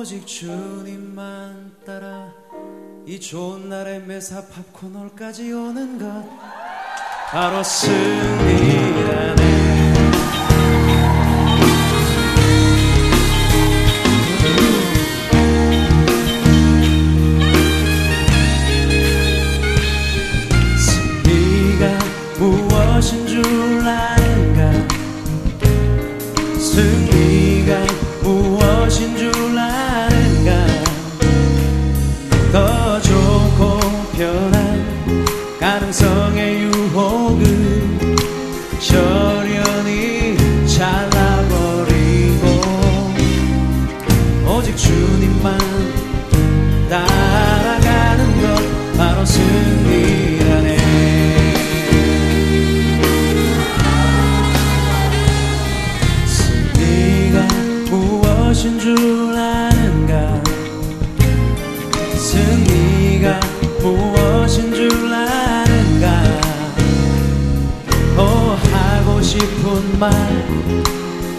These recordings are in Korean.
오직 주님만 따라 이 좋은 날에 매사 팝콘홀까지 오는 것. 바로 승리라네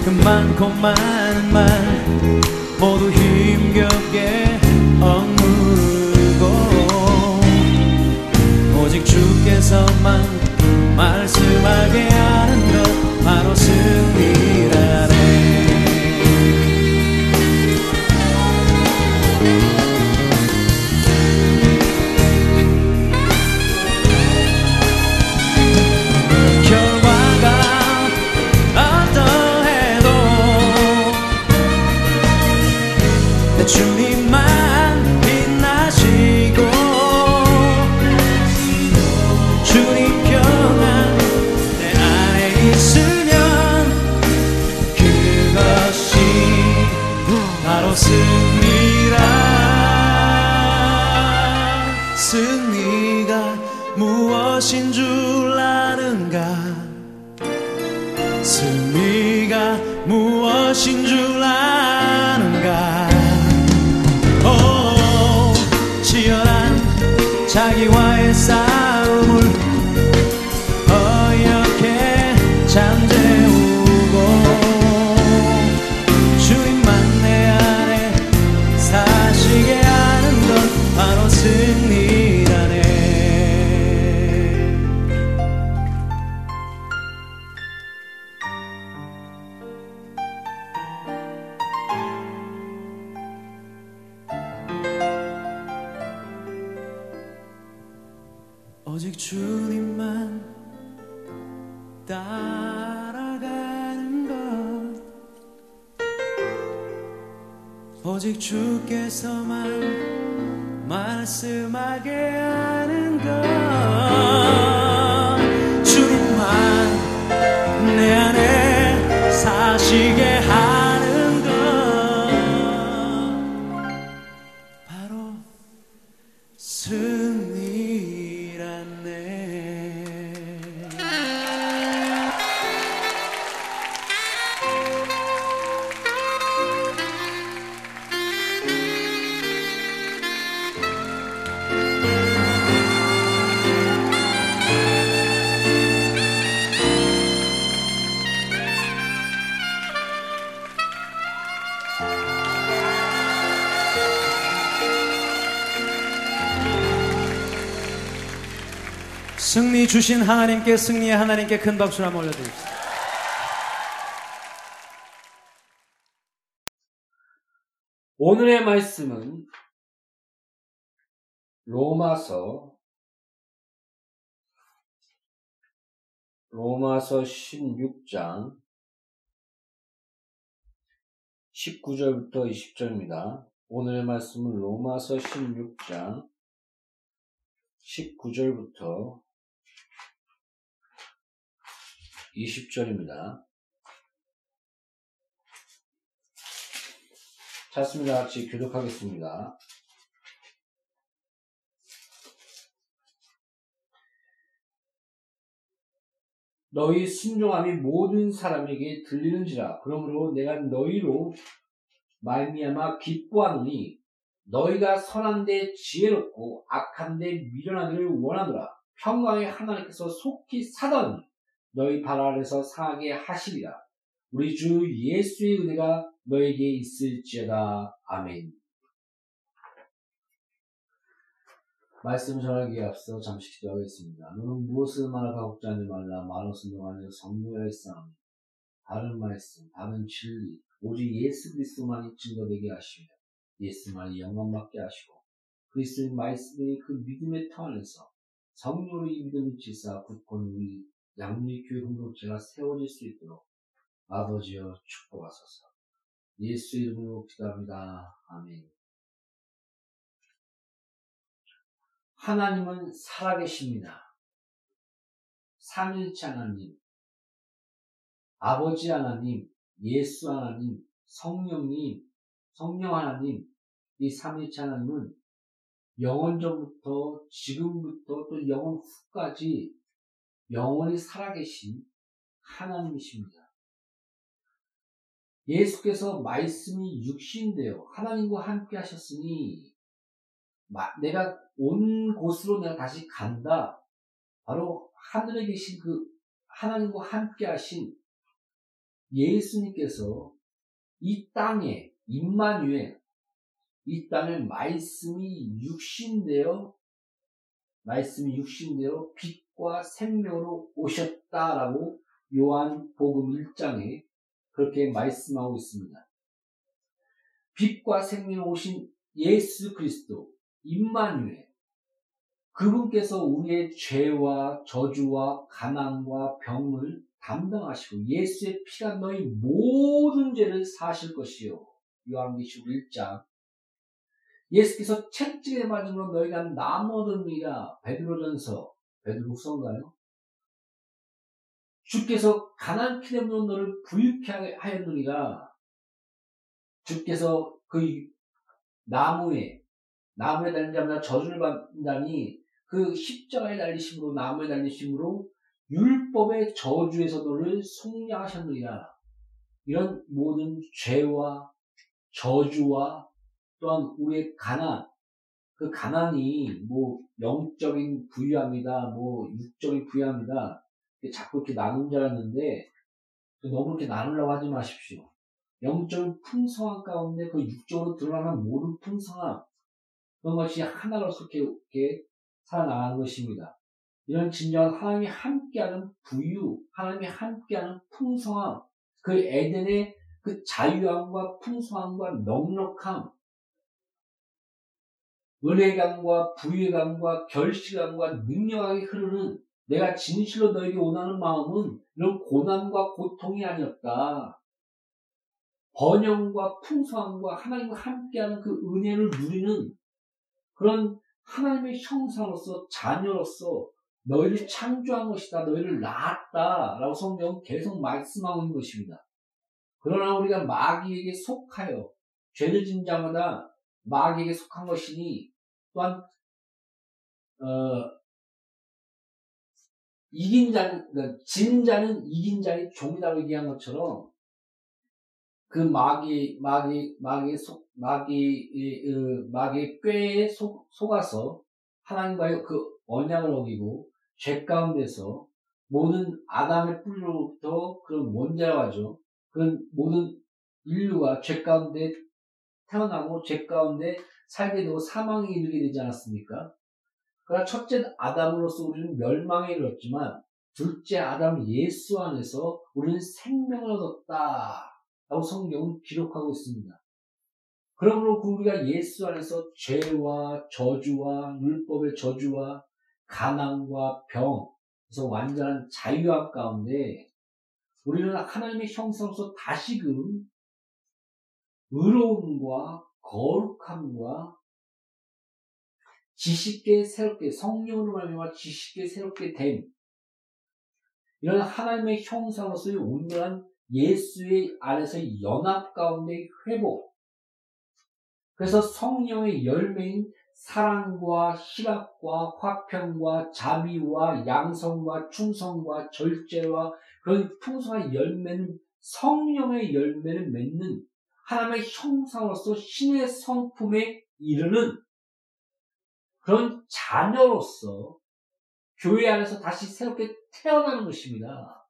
그 많고 많은 말 모두 힘겹게 억누르고 오직 주께서만 말씀하게 하는 것 바로 승리. 승리 주신 하나님께 승리의 하나님께 큰 박수를 한번 올려드립니다. 오늘의 말씀은 로마서 로마서 16장 19절부터 20절입니다. 오늘의 말씀은 로마서 16장 19절부터 20절입니다. 찾습니다. 같이 교독하겠습니다. 너희 순종함이 모든 사람에게 들리는지라 그러므로 내가 너희로 말미암아 기뻐하노니 너희가 선한데 지혜롭고 악한데 미련하기를 원하노라 평강의 하나님께서 속히 사던 너희 발 아래서 상하게 하시리라. 우리 주 예수의 은혜가 너에게 있을지어다. 아멘. 말씀 전하기에 앞서 잠시 기도하겠습니다. 너는 무엇을 말하고 걱정하지 말라. 말로 순종하여 성령의 싸움. 다른 말씀, 다른 진리, 오직 예수 그리스도만이 증거되게 하시며 예수만이 영광받게 하시고 그리스도의 말씀의 그 믿음의 터 안에서 성령으로 이 믿음을 지사 굳건 우리 양리교회 공동체가 세워질 수 있도록 아버지여 축복하소서. 예수 이름으로 기도합니다. 아멘. 하나님은 살아계십니다. 삼일체 하나님, 아버지 하나님, 예수 하나님, 성령님, 성령 하나님, 이 삼일체 하나님은 영원전부터 지금부터 또 영원 후까지 영원히 살아계신 하나님이십니다. 예수께서 말씀이 육신되어 하나님과 함께 하셨으니 내가 온 곳으로 내가 다시 간다. 바로 하늘에 계신 그 하나님과 함께 하신 예수님께서 이 땅에 임마누엘 이 땅에 말씀이 육신되어 말씀이 육신되어 빛 과 생명으로 오셨다라고 요한 복음 1장에 그렇게 말씀하고 있습니다. 빛과 생명 오신 예수 그리스도 임마누엘 그분께서 우리의 죄와 저주와 가난과 병을 담당하시고 예수의 피가 너희 모든 죄를 사실 것이요. 요한계시록 1장 예수께서 채찍에 맞음으로 너희가 남 얻으니라 베드로전서 베드로후서인가요? 주께서 가난케 되므로 너를 부유케 하였느니라 주께서 그 나무에 나무에 달린 자마다 저주를 받는다니 그 십자가에 달리심으로 나무에 달리심으로 율법의 저주에서 너를 속량하셨느니라. 이런 모든 죄와 저주와 또한 우리의 가난, 그 가난이 뭐 영적인 부유합니다, 뭐 육적인 부유합니다. 자꾸 이렇게 나눈 줄 알았는데 너무 이렇게 나누려고 하지 마십시오. 영적인 풍성함 가운데 그 육적으로 드러나는 모든 풍성함 그런 것이 하나로서 이렇게 살아나가는 것입니다. 이런 진정한 하나님이 함께하는 부유, 하나님이 함께하는 풍성함, 그 에덴의 그 자유함과 풍성함과 넉넉함, 은혜감과 부유감과 결실감과 능력하게 흐르는 내가 진실로 너에게 원하는 마음은 이런 고난과 고통이 아니었다. 번영과 풍성함과 하나님과 함께하는 그 은혜를 누리는 그런 하나님의 형상으로서 자녀로서 너희를 창조한 것이다. 너희를 낳았다. 라고 성경은 계속 말씀하고 있는 것입니다. 그러나 우리가 마귀에게 속하여 죄를 진 자마다 마귀에게 속한 것이니 또한 어, 이긴 자는 그러니까 진 자는 이긴 자의 종이라고 얘기한 것처럼 그 마귀 마귀 마귀 속 마귀 어, 마귀 꾀에 속, 속아서 하나님과의 그 언약을 어기고 죄 가운데서 모든 아담의 뿌리로부터 그런 원자가죠. 그런 모든 인류가 죄 가운데 태어나고 죄 가운데 살게 되고 사망에 이르게 되지 않았습니까? 그러나 첫째 아담으로서 우리는 멸망에 이르렀지만 둘째 아담 예수 안에서 우리는 생명을 얻었다. 라고 성경은 기록하고 있습니다. 그러므로 우리가 예수 안에서 죄와 저주와 율법의 저주와 가난과 병, 그래서 완전한 자유함 가운데 우리는 하나님의 형상으로서 다시금 의로움과 거룩함과 지식계 새롭게 성령으로 말미암아 지식계 새롭게 됨 이런 하나님의 형상으로서의 온전한 예수의 안에서 연합 가운데 회복. 그래서 성령의 열매인 사랑과 희락과 화평과 자비와 양성과 충성과 절제와 그런 풍성한 열매는 성령의 열매를 맺는 하나님의 형상으로서 신의 성품에 이르는 그런 자녀로서 교회 안에서 다시 새롭게 태어나는 것입니다.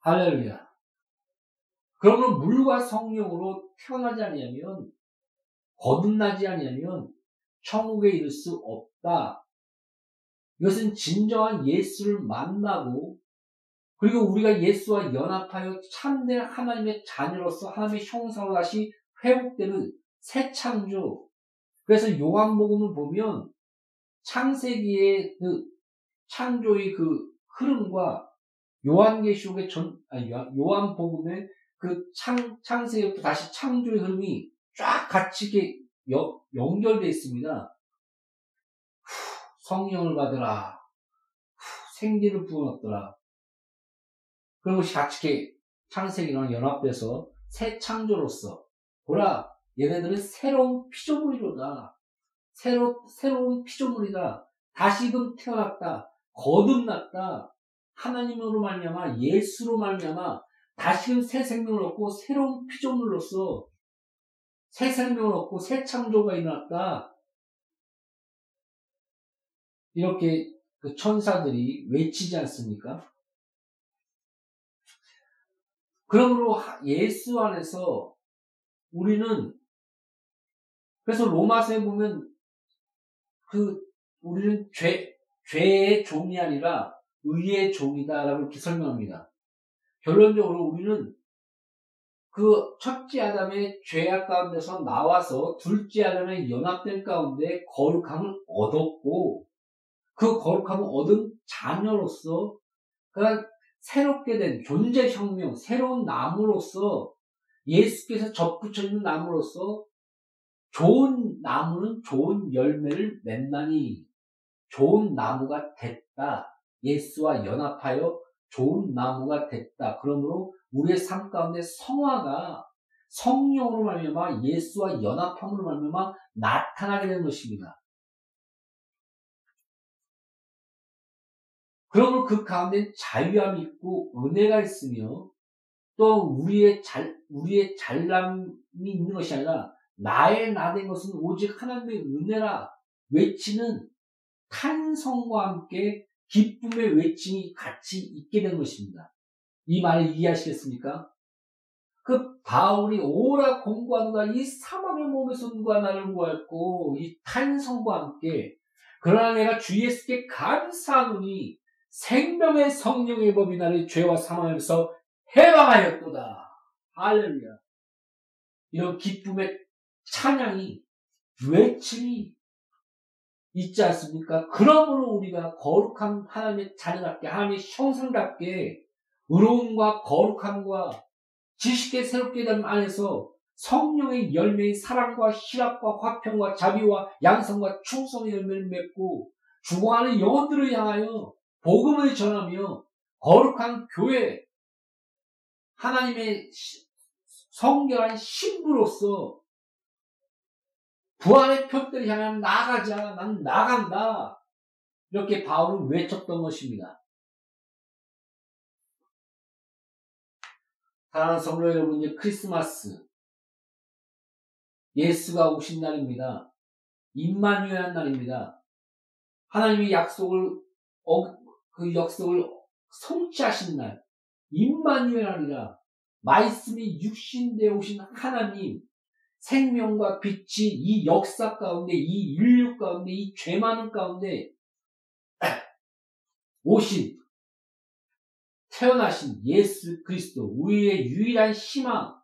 할렐루야. 그러면 물과 성령으로 태어나지 아니하면 거듭나지 아니하면 천국에 이를 수 없다. 이것은 진정한 예수를 만나고 그리고 우리가 예수와 연합하여 참된 하나님의 자녀로서 하나님의 형상으로 다시 회복되는 새 창조. 그래서 요한복음을 보면 창세기의 그 창조의 그 흐름과 요한계시록의 전, 아니, 요한복음의 그 창, 창세기부터 다시 창조의 흐름이 쫙 같이 연결되어 있습니다. 후, 성령을 받으라. 후, 생기를 부어넣더라. 것이 같이 창세기랑 연합돼서 새 창조로서 보라 얘네들은 새로운 피조물이로다. 새로, 새로운 피조물이다. 다시금 태어났다. 거듭났다. 하나님으로 말미암아 예수로 말미암아 다시금 새 생명을 얻고 새로운 피조물로서 새 생명을 얻고 새 창조가 일어났다. 이렇게 그 천사들이 외치지 않습니까? 그러므로 예수 안에서 우리는 그래서 로마서에 보면 그 우리는 죄 죄의 종이 아니라 의의 종이다라고 이렇게 설명합니다. 결론적으로 우리는 그 첫째 아담의 죄악 가운데서 나와서 둘째 아담의 연합된 가운데 거룩함을 얻었고 그 거룩함을 얻은 자녀로서 그러니까 새롭게 된 존재 혁명, 새로운 나무로서 예수께서 접붙여 있는 나무로서 좋은 나무는 좋은 열매를 맺나니 좋은 나무가 됐다. 예수와 연합하여 좋은 나무가 됐다. 그러므로 우리의 삶 가운데 성화가 성령으로 말미암아 예수와 연합함으로 말미암아 나타나게 되는 것입니다. 그러므로 그 가운데 자유함이 있고 은혜가 있으며 또 우리의 잘, 우리의 잘남이 있는 것이 아니라 나의 나된 것은 오직 하나님의 은혜라 외치는 탄성과 함께 기쁨의 외침이 같이 있게 된 것입니다. 이 말을 이해하시겠습니까? 그 바울이 오라 공부하노다 이 사망의 몸에서 누가 나를 구할고 이 탄성과 함께 그러나 내가 주 예수께 감사하노니 생명의 성령의 법이 나를 죄와 사망에서 해방하였도다. 할렐루야. 이런 기쁨의 찬양이, 외침이 있지 않습니까? 그러므로 우리가 거룩한 하나님의 자녀답게, 하나님의 형상답게, 의로움과 거룩함과 지식의 새롭게 된 안에서 성령의 열매인 사랑과 희락과 화평과 자비와 양성과 충성의 열매를 맺고 죽어가는 영혼들을 향하여 복음을 전하며 거룩한 교회, 하나님의 성결한 신부로서 부활의 표들을 향해 나가자. 난 나간다. 이렇게 바울은 외쳤던 것입니다. 사랑하는 성도 여러분, 이제 크리스마스. 예수가 오신 날입니다. 임마누엘 날입니다. 하나님의 약속을 어, 그 역성을 성취하신 날, 임마누엘 아니라 말씀이 육신되어 오신 하나님, 생명과 빛이 이 역사 가운데, 이 인류 가운데, 이 죄 많은 가운데 오신, 태어나신 예수 그리스도, 우리의 유일한 희망,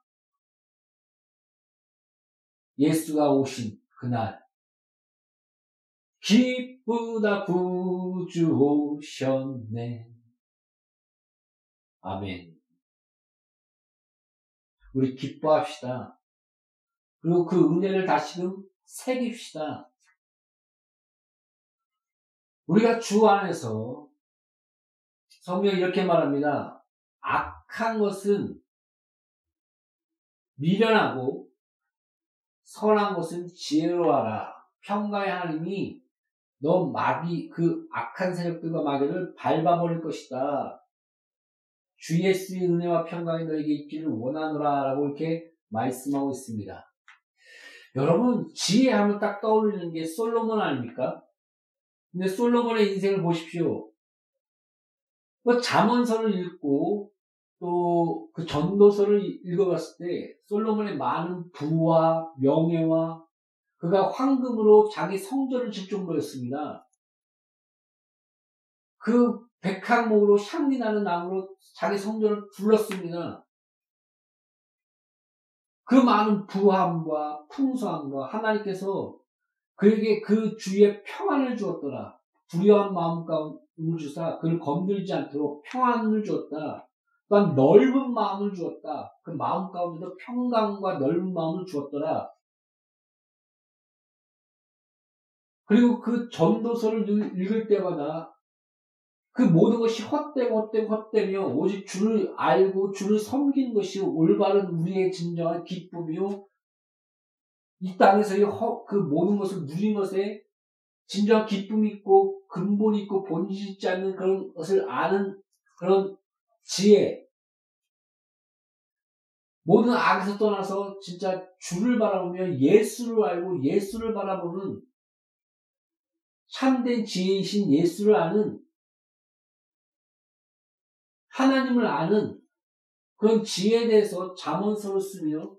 예수가 오신 그날, 기쁘다 구주 오셨네. 아멘. 우리 기뻐합시다. 그리고 그 은혜를 다시금 새깁시다. 우리가 주 안에서 성경이 이렇게 말합니다. 악한 것은 미련하고 선한 것은 지혜로워라. 평강의 하나님이 너 마귀 그 악한 세력들과 마귀를 밟아버릴 것이다. 주 예수의 은혜와 평강이 너에게 있기를 원하노라라고 이렇게 말씀하고 있습니다. 여러분 지혜함을 딱 떠올리는 게 솔로몬 아닙니까? 근데 솔로몬의 인생을 보십시오. 뭐 잠언서를 읽고 또 그 전도서를 읽어봤을 때 솔로몬의 많은 부와 명예와 그가 황금으로 자기 성전을 질 정도였습니다. 그 백항목으로 향기 나는 나무로 자기 성전을 둘렀습니다. 그 많은 부함과 풍성함과 하나님께서 그에게 그 주위에 평안을 주었더라. 두려운 마음 가운데 주사 그를 건들지 않도록 평안을 주었다. 또한 넓은 마음을 주었다. 그 마음 가운데도 평강과 넓은 마음을 주었더라. 그리고 그 전도서를 읽을 때마다 그 모든 것이 헛되고 헛되고 헛되며 오직 주를 알고 주를 섬기는 것이 올바른 우리의 진정한 기쁨이요. 이 땅에서의 허, 그 모든 것을 누린 것에 진정한 기쁨이 있고 근본이 있고 본질이 있지 않는 그런 것을 아는 그런 지혜. 모든 악에서 떠나서 진짜 주를 바라보며 예수를 알고 예수를 바라보는 참된 지혜이신 예수를 아는 하나님을 아는 그런 지혜에 대해서 자문서를 쓰며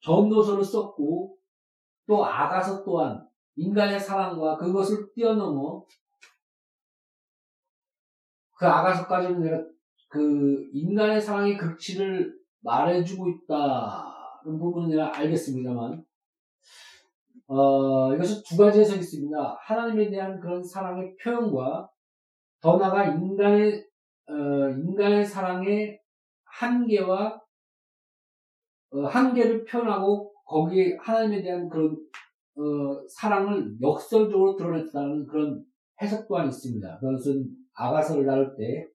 전도서를 썼고 또 아가서 또한 인간의 사랑과 그것을 뛰어넘어 그 아가서까지는 내가 그 인간의 사랑의 극치를 말해주고 있다는 부분은 내가 알겠습니다만 어, 이것은 두 가지 해석이 있습니다. 하나님에 대한 그런 사랑의 표현과 더 나아가 인간의 어, 인간의 사랑의 한계와 어, 한계를 표현하고 거기에 하나님에 대한 그런 어, 사랑을 역설적으로 드러냈다는 그런 해석 또한 있습니다. 그것은 아가서를 다룰 때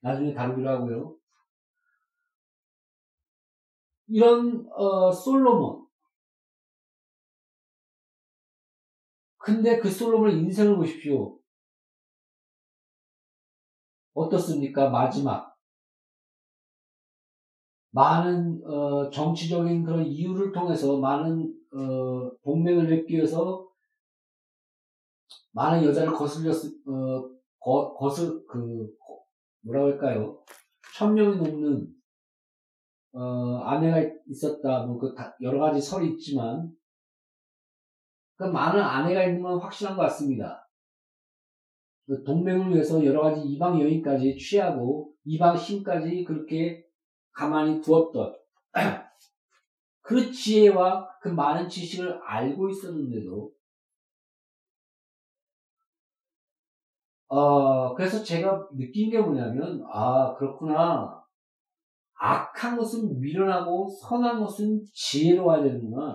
나중에 다루기로 하고요. 이런 어, 솔로몬 근데 그 솔로몬의 인생을 보십시오. 어떻습니까? 마지막. 많은 어, 정치적인 그런 이유를 통해서 많은 어, 동맹을 맺기 위해서 많은 여자를 거슬렸 어, 거, 거슬 그 뭐라고 할까요? 천 명이 넘는 어, 아내가 있었다. 뭐 그 여러 가지 설이 있지만 그 많은 아내가 있는 건 확실한 것 같습니다. 그 동맹을 위해서 여러 가지 이방 여인까지 취하고 이방 신까지 그렇게 가만히 두었던 그 지혜와 그 많은 지식을 알고 있었는데도 어, 그래서 제가 느낀 게 뭐냐면, 아, 그렇구나. 악한 것은 미련하고 선한 것은 지혜로워야 되는구나.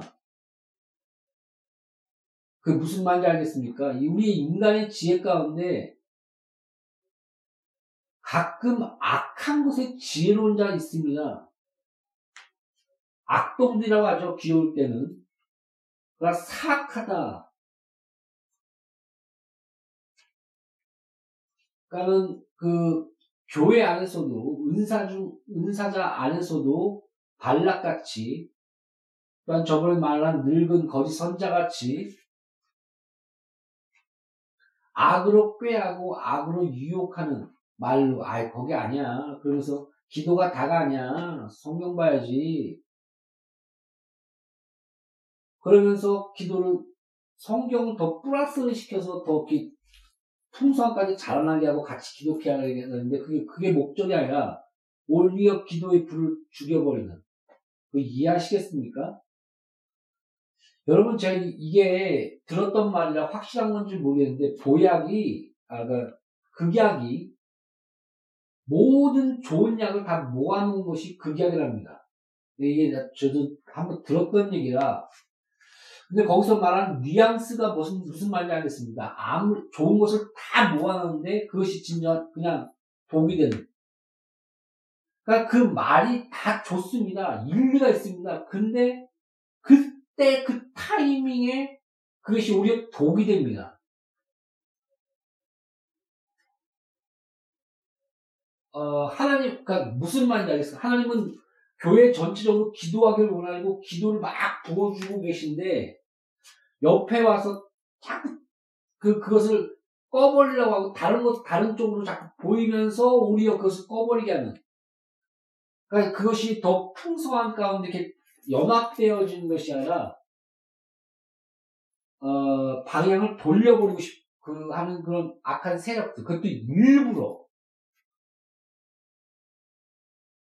그 무슨 말인지 알겠습니까? 우리 인간의 지혜 가운데 가끔 악한 것에 지혜로운 자 있습니다. 악동들이라고 하죠. 귀여울 때는. 그러니까 사악하다. 그러니까는 그 교회 안에서도 은사 중 은사자 안에서도 발락같이 또한 저번에 말한 늙은 거짓 선자같이 악으로 꾀하고 악으로 유혹하는 말로 아이 거기 아니야. 그러면서 기도가 다가 아니야. 성경 봐야지. 그러면서 기도를 성경을 더 플러스를 시켜서 더 풍성함까지 자라나게 하고 같이 기도해야 되는데 그게 그게 목적이 아니라 올리어 기도의 불을 죽여버리는 그 이해하시겠습니까? 여러분 제가 이게 들었던 말이라 확실한 건지 모르겠는데 보약이 아 그러니까 극약이 모든 좋은 약을 다 모아놓은 것이 극약이랍니다. 이게 저도 한번 들었던 얘기라 근데 거기서 말하는 뉘앙스가 무슨 무슨 말인지 알겠습니다. 아무 좋은 것을 다 모아놓는데 그것이 진짜 그냥 독이 되는. 그러니까 그 말이 다 좋습니다. 일리가 있습니다. 근데 그그 때 그 타이밍에 그것이 오히려 독이 됩니다. 어, 하나님, 그니까 무슨 말인지 알겠어요. 하나님은 교회 전체적으로 기도하기를 원하고 기도를 막 부어주고 계신데 옆에 와서 자꾸 그 그것을 꺼버리려고 하고 다른 것 다른 쪽으로 자꾸 보이면서 오히려 그것을 꺼버리게 하는. 그러니까 그것이 더 풍성한 가운데 이렇게 연합되어지는 것이 아니라 어, 방향을 돌려버리고 싶, 그, 하는 그런 악한 세력들. 그것도 일부러.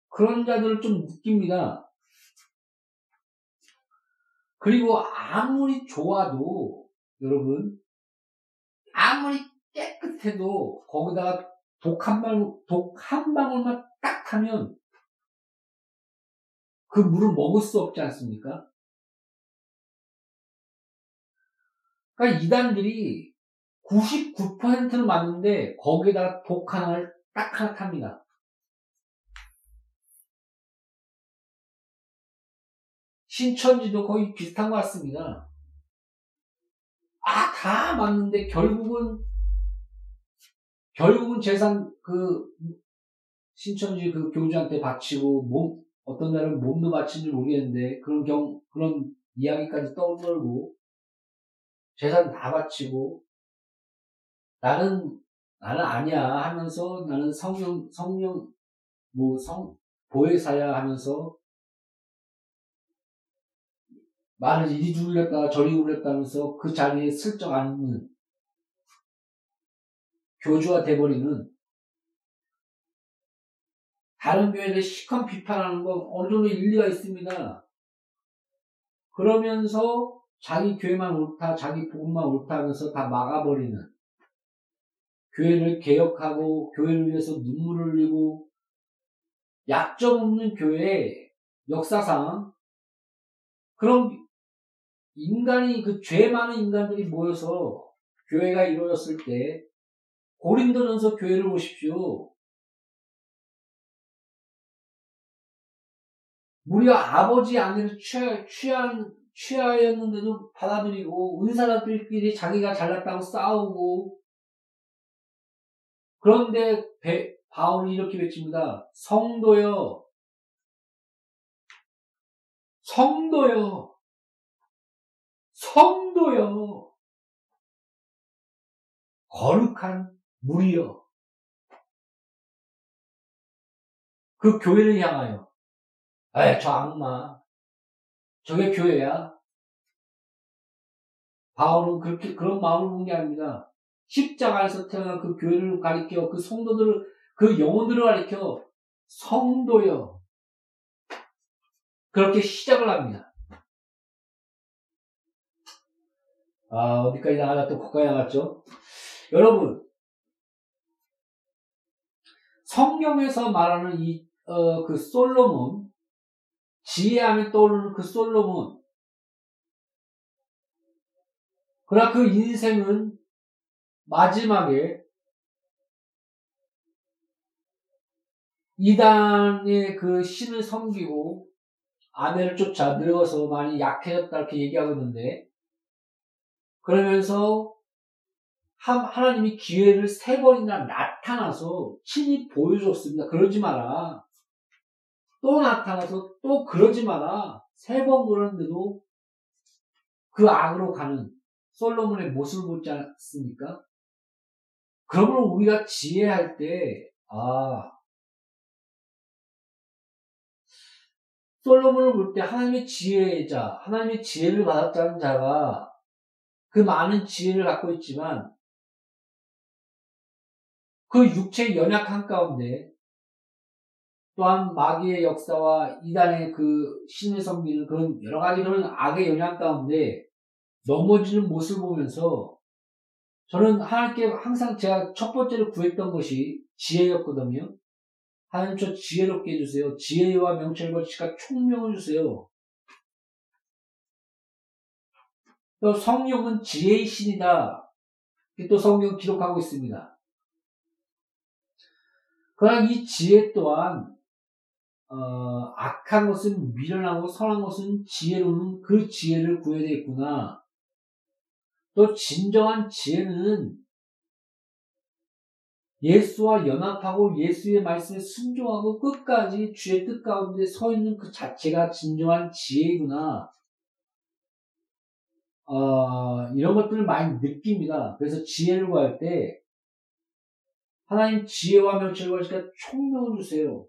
그런 자들을 좀 느낍니다. 그리고 아무리 좋아도, 여러분, 아무리 깨끗해도, 거기다가 독 한 방울, 독 한 방울만 딱 하면, 그 물을 먹을 수 없지 않습니까? 그러니까 이단들이 99%는 맞는데 거기에다가 독 하나를 딱 하나 탑니다. 신천지도 거의 비슷한 것 같습니다. 아, 다 맞는데 결국은 결국은 재산 그 신천지 그 교주한테 바치고 몸 어떤 날은 몸도 바친지 모르겠는데 그런 경 그런 이야기까지 떠올고 재산 다 바치고 나는 나는 아니야 하면서 나는 성령 성령 뭐 성 보혜사야 하면서 말을 이리 죽을렸다 저리 울렸다면서 그 자리에 슬쩍 앉는 교주가 돼버리는 다른 교회를 시컨 비판하는 건 어느 정도 일리가 있습니다. 그러면서 자기 교회만 옳다, 자기 복음만 옳다 하면서 다 막아버리는 교회를 개혁하고 교회를 위해서 눈물을 흘리고 약점 없는 교회 역사상 그런 인간이 그 죄 많은 인간들이 모여서 교회가 이루어졌을 때 고린도전서 교회를 보십시오. 무려 아버지 아내를 취하, 취한 취하였는데도 받아들이고 은사자들끼리 자기가 잘났다고 싸우고 그런데 배, 바울이 이렇게 외칩니다. 성도여 성도여 성도여 거룩한 무리여 그 교회를 향하여 에이 저 악마 저게 교회야. 바울은 그렇게 그런 마음을 본게 아닙니다. 십자가에서 태어난 그 교회를 가리켜 그 성도들을 그 영혼들을 가리켜 성도여 그렇게 시작을 합니다. 아 어디까지 나가다 또 거기까지 나갔죠? 여러분 성경에서 말하는 이 어, 그 솔로몬 지혜함이 떠오르는 그 솔로몬. 그러나 그 인생은 마지막에 이단의 그 신을 섬기고 아내를 쫓아 늙어서 많이 약해졌다 이렇게 얘기하고 있는데 그러면서 하나님이 기회를 세 번이나 나타나서 친히 보여줬습니다. 그러지 마라. 또 나타나서 또 그러지 마라. 세 번 그러는데도 그 악으로 가는 솔로몬의 모습을 보지 않습니까? 그러면 우리가 지혜할 때, 아, 솔로몬을 볼 때 하나님의 지혜자, 하나님의 지혜를 받았다는 자가 그 많은 지혜를 갖고 있지만 그 육체의 연약한 가운데 또한 마귀의 역사와 이단의 그 신을 섬기는 그런 여러 가지 그런 악의 영향 가운데 넘어지는 모습을 보면서 저는 하나님께 항상 제가 첫 번째로 구했던 것이 지혜였거든요. 하나님 저 지혜롭게 해주세요. 지혜와 명철과 지가 총명을 주세요. 또 성령은 지혜의 신이다. 또 성경 기록하고 있습니다. 그러나 이 지혜 또한 어, 악한 것은 미련하고 선한 것은 지혜로는 그 지혜를 구해야 되겠구나. 또 진정한 지혜는 예수와 연합하고 예수의 말씀에 순종하고 끝까지 주의 뜻 가운데 서 있는 그 자체가 진정한 지혜구나. 어, 이런 것들을 많이 느낍니다. 그래서 지혜를 구할 때 하나님 지혜와 명철을 구하시니까 총명을 주세요.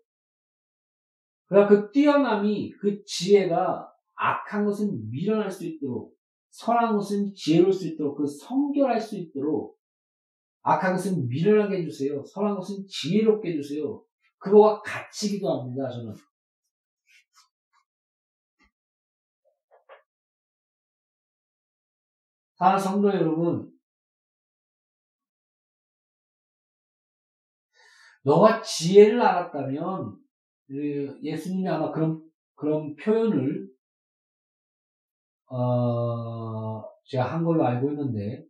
그러나 그 뛰어남이 그 지혜가 악한 것은 밀어낼 수 있도록 선한 것은 지혜로울 수 있도록 그 성결할 수 있도록 악한 것은 미련하게 해주세요. 선한 것은 지혜롭게 해주세요. 그거와 같이 기도합니다. 저는. 사랑 성도 여러분, 너가 지혜를 알았다면 그 예수님이 아마 그런 그런 표현을 어, 제가 한 걸로 알고 있는데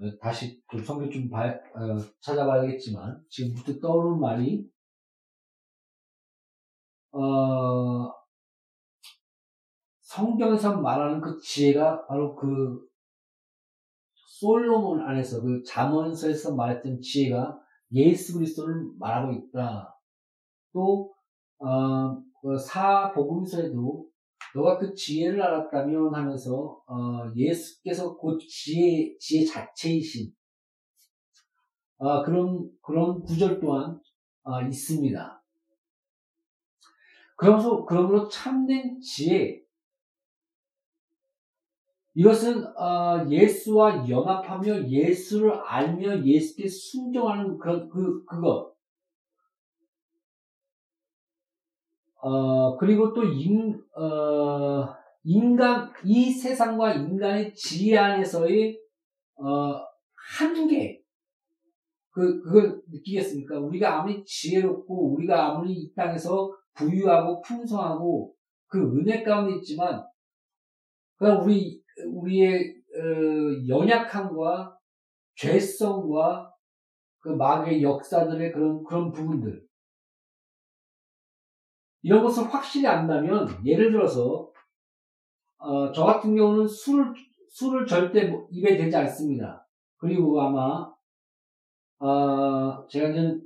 어, 다시 좀 성경 좀 봐, 어, 찾아봐야겠지만 지금 부터 떠오르는 말이 어, 성경에서 말하는 그 지혜가 바로 그 솔로몬 안에서 그 잠언서에서 말했던 지혜가 예수 그리스도를 말하고 있다. 또 어, 그 사복음서에도 너가 그 지혜를 알았다면 하면서 어, 예수께서 곧 지혜 지혜 자체이신 어, 그런 그런 구절 또한 어, 있습니다. 그러면서 그러므로 참된 지혜 이것은 어, 예수와 연합하며 예수를 알며 예수께 순종하는 그런 그 그것 어, 그리고 또 인, 어, 인간, 이 세상과 인간의 지혜 안에서의, 어, 한계. 그, 그걸 느끼겠습니까? 우리가 아무리 지혜롭고, 우리가 아무리 이 땅에서 부유하고 풍성하고, 그 은혜 가운데 있지만, 그냥 우리, 우리의, 어, 연약함과 죄성과 그 마귀의 역사들의 그런, 그런 부분들. 이런 것을 확실히 안다면 예를 들어서 어, 저 같은 경우는 술을 술을 절대 뭐 입에 대지 않습니다. 그리고 아마 어, 제가 이제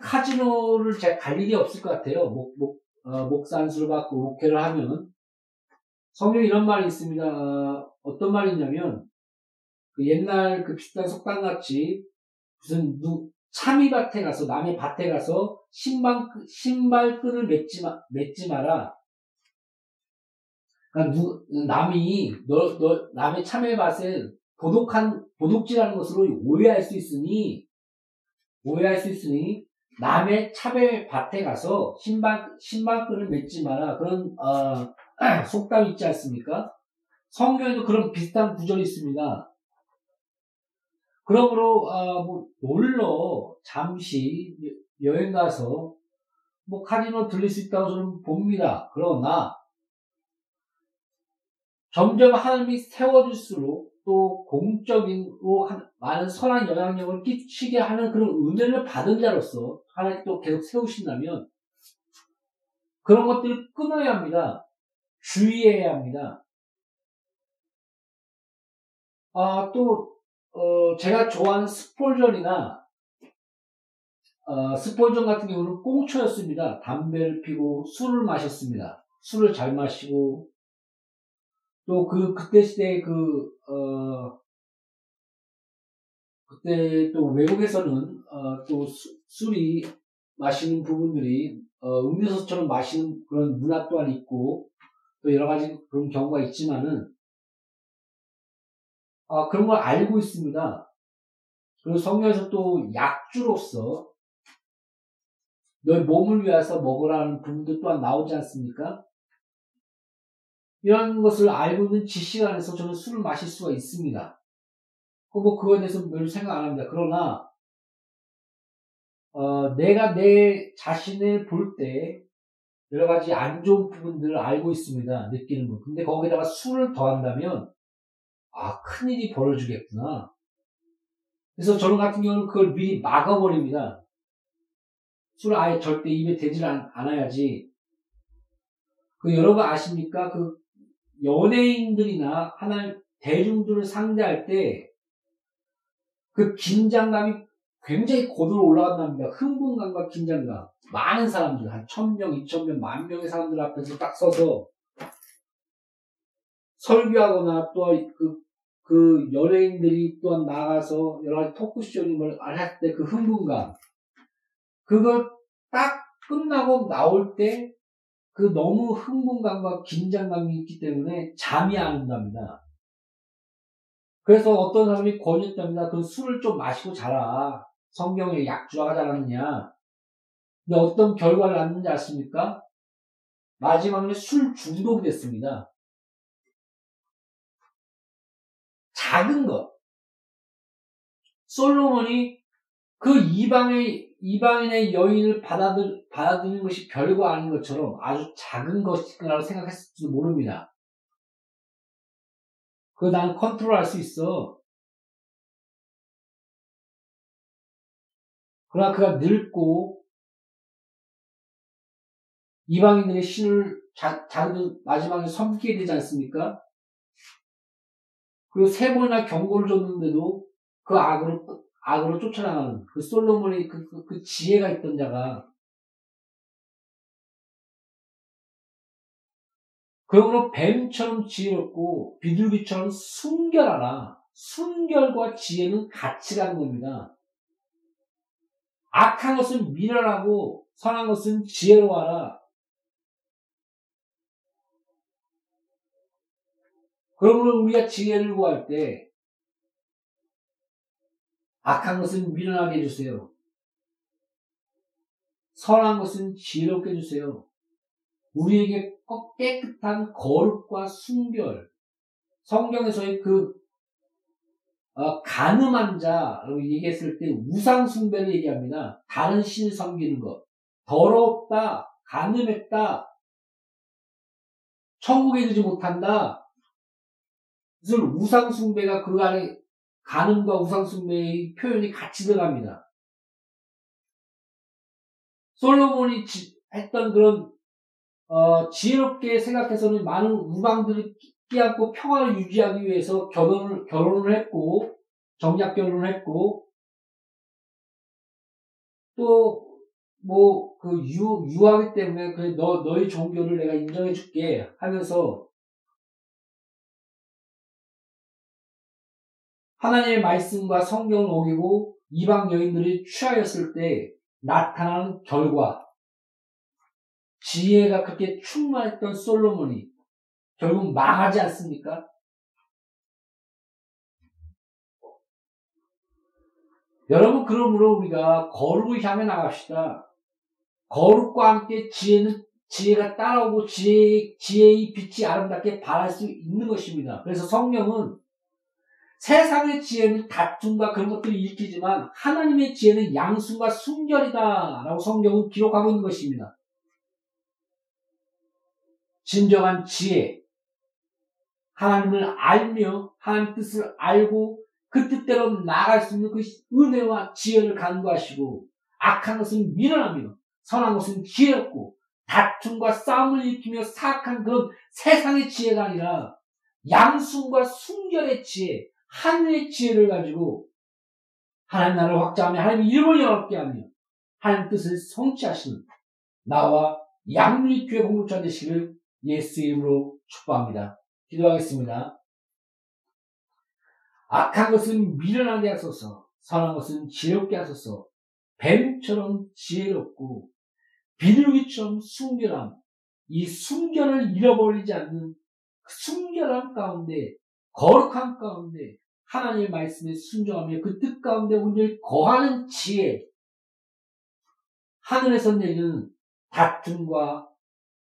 카지노를 제가 갈 일이 없을 것 같아요. 목, 목, 어, 목산수를 받고 목회를 하면 성경에 이런 말이 있습니다. 어, 떤 말이냐면 그 옛날 그 비슷한 속담같이 무슨 누, 참이밭에 가서 남의 밭에 가서 신발 신발끈을 맺지 마 맺지 마라. 그러니까 누, 남이 너, 너 남의 참외밭을 도둑한 도둑질하는 것으로 오해할 수 있으니 오해할 수 있으니 남의 참외밭에 가서 신발 신발끈을 맺지 마라 그런 어, 속담 있지 않습니까? 성경에도 그런 비슷한 구절이 있습니다. 그러므로 어, 뭐 놀러 잠시 여행 가서 뭐 카지노 들릴 수 있다고 저는 봅니다. 그러나 점점 하나님이 세워질수록 또 공적인로 많은 선한 영향력을 끼치게 하는 그런 은혜를 받은 자로서 하나님 또 계속 세우신다면 그런 것들을 끊어야 합니다. 주의해야 합니다. 아, 또 어, 제가 좋아하는 스폴전이나 어, 스폴전 같은 경우는 꽁초였습니다. 담배를 피고 술을 마셨습니다. 술을 잘 마시고 또 그 그때 시대에 그 어, 그때 또 외국에서는 어, 또 수, 술이 마시는 부분들이 어, 음료수처럼 마시는 그런 문화 또한 있고 또 여러 가지 그런 경우가 있지만은 아, 그런 걸 알고 있습니다. 그리고 성경에서 또 약주로서 너의 몸을 위해서 먹으라는 부분도 또한 나오지 않습니까? 이런 것을 알고 있는 지식 안에서 저는 술을 마실 수가 있습니다. 뭐 그거에 대해서 별로 생각 안 합니다. 그러나 어, 내가 내 자신을 볼 때 여러 가지 안 좋은 부분들을 알고 있습니다. 느끼는 거. 근데 거기다가 술을 더한다면 아, 큰일이 벌어지겠구나. 그래서 저는 같은 경우는 그걸 미리 막아버립니다. 술을 아예 절대 입에 대질 않, 않아야지. 그 여러분 아십니까? 그 연예인들이나 하나님 대중들을 상대할 때 그 긴장감이 굉장히 고도로 올라간답니다. 흥분감과 긴장감. 많은 사람들, 한 천명, 이천명, 만 명의 사람들 앞에서 딱 서서 설교하거나 또 그, 그 연예인들이 또한 나가서 여러 가지 토크쇼를 할 때 그 흥분감. 그걸 딱 끝나고 나올 때 그 너무 흥분감과 긴장감이 있기 때문에 잠이 안 온답니다. 그래서 어떤 사람이 권유했답니다. 그 술을 좀 마시고 자라. 성경에 약주가 하지 않았느냐. 근데 어떤 결과를 낳는지 아십니까? 마지막에 술 중독이 됐습니다. 작은 것. 솔로몬이 그 이방의, 이방인의 여인을 받아들, 받아들이는 것이 별거 아닌 것처럼 아주 작은 것이라고 생각했을지도 모릅니다. 그거 난 컨트롤 할 수 있어. 그러나 그가 늙고 이방인들의 신을 자, 자기도 마지막에 섬기게 되지 않습니까? 그리고 세 번이나 경고를 줬는데도 그 악으로, 악으로 쫓아나가는 그 솔로몬의 그, 그, 그 지혜가 있던 자가 그러므로 뱀처럼 지혜롭고 비둘기처럼 순결하라. 순결과 지혜는 같이 가는 겁니다. 악한 것은 미련하고 선한 것은 지혜로워하라. 그러므로 우리가 지혜를 구할 때 악한 것은 미련하게 해주세요. 선한 것은 지혜롭게 해주세요. 우리에게 깨끗한 거룩과 순결. 성경에서의 그 어, 가늠한 자라고 얘기했을 때 우상 숭배를 얘기합니다. 다른 신을 섬기는 것. 더럽다, 가늠했다, 천국에 이르지 못한다. 그래서 우상 숭배가 그 안에 가늠과 우상 숭배의 표현이 같이 들어갑니다. 솔로몬이 했던 그런 어, 지혜롭게 생각해서는 많은 우방들을 끼안고 평화를 유지하기 위해서 결혼을, 결혼을 했고, 정략 결혼을 했고, 또, 뭐, 그, 유, 유하기 때문에, 그래, 너, 너의 종교를 내가 인정해 줄게 하면서, 하나님의 말씀과 성경을 어기고, 이방 여인들이 취하였을 때 나타나는 결과, 지혜가 그렇게 충만했던 솔로몬이 결국 망하지 않습니까? 여러분, 그러므로 우리가 거룩을 향해 나갑시다. 거룩과 함께 지혜는, 지혜가 따라오고 지혜, 지혜의 빛이 아름답게 발할 수 있는 것입니다. 그래서 성령은 세상의 지혜는 다툼과 그런 것들을 일으키지만 하나님의 지혜는 양순과 순결이다. 라고 성경은 기록하고 있는 것입니다. 진정한 지혜, 하나님을 알며 하나님 뜻을 알고 그 뜻대로 나아갈 수 있는 그 은혜와 지혜를 간구하시고 악한 것은 미련하며 선한 것은 지혜롭고 다툼과 싸움을 일으키며 사악한 그런 세상의 지혜가 아니라 양순과 순결의 지혜, 하늘의 지혜를 가지고 하나님 나라를 확장하며 하나님 이름을 영롭게 하며 하나님 뜻을 성취하시는 나와 양리 교회 공동체 되시기를 예수 이름으로 축복합니다. 기도하겠습니다. 악한 것은 미련하게 하소서, 선한 것은 지혜롭게 하소서, 뱀처럼 지혜롭고 비둘기처럼 순결함, 이 순결을 잃어버리지 않는 그 순결함 가운데, 거룩함 가운데, 하나님의 말씀에 순종하며 그 뜻 가운데 오늘 거하는 지혜, 하늘에서 내리는 다툼과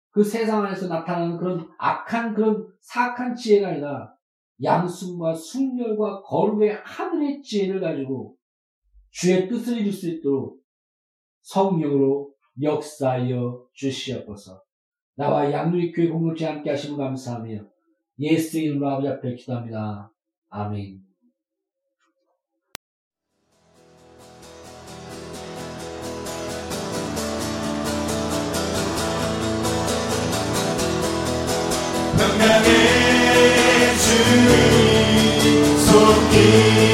그 세상 안에서 나타나는 그런 악한 그런 사악한 지혜가 아니라 양순과 순결과 거룩의 하늘의 지혜를 가지고 주의 뜻을 이룰 수 있도록 성령으로 역사하여 주시옵소서. 나와 양누리 교회 공동체 함께 하시면 감사하며 예수 이름으로 아버지 앞에 기도합니다. 아멘. 명량의 주님 손길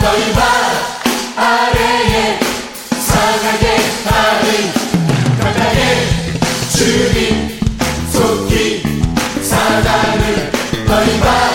너희 발 아래에 상하게 하는 가다의 주님 속히 사단을 너희 발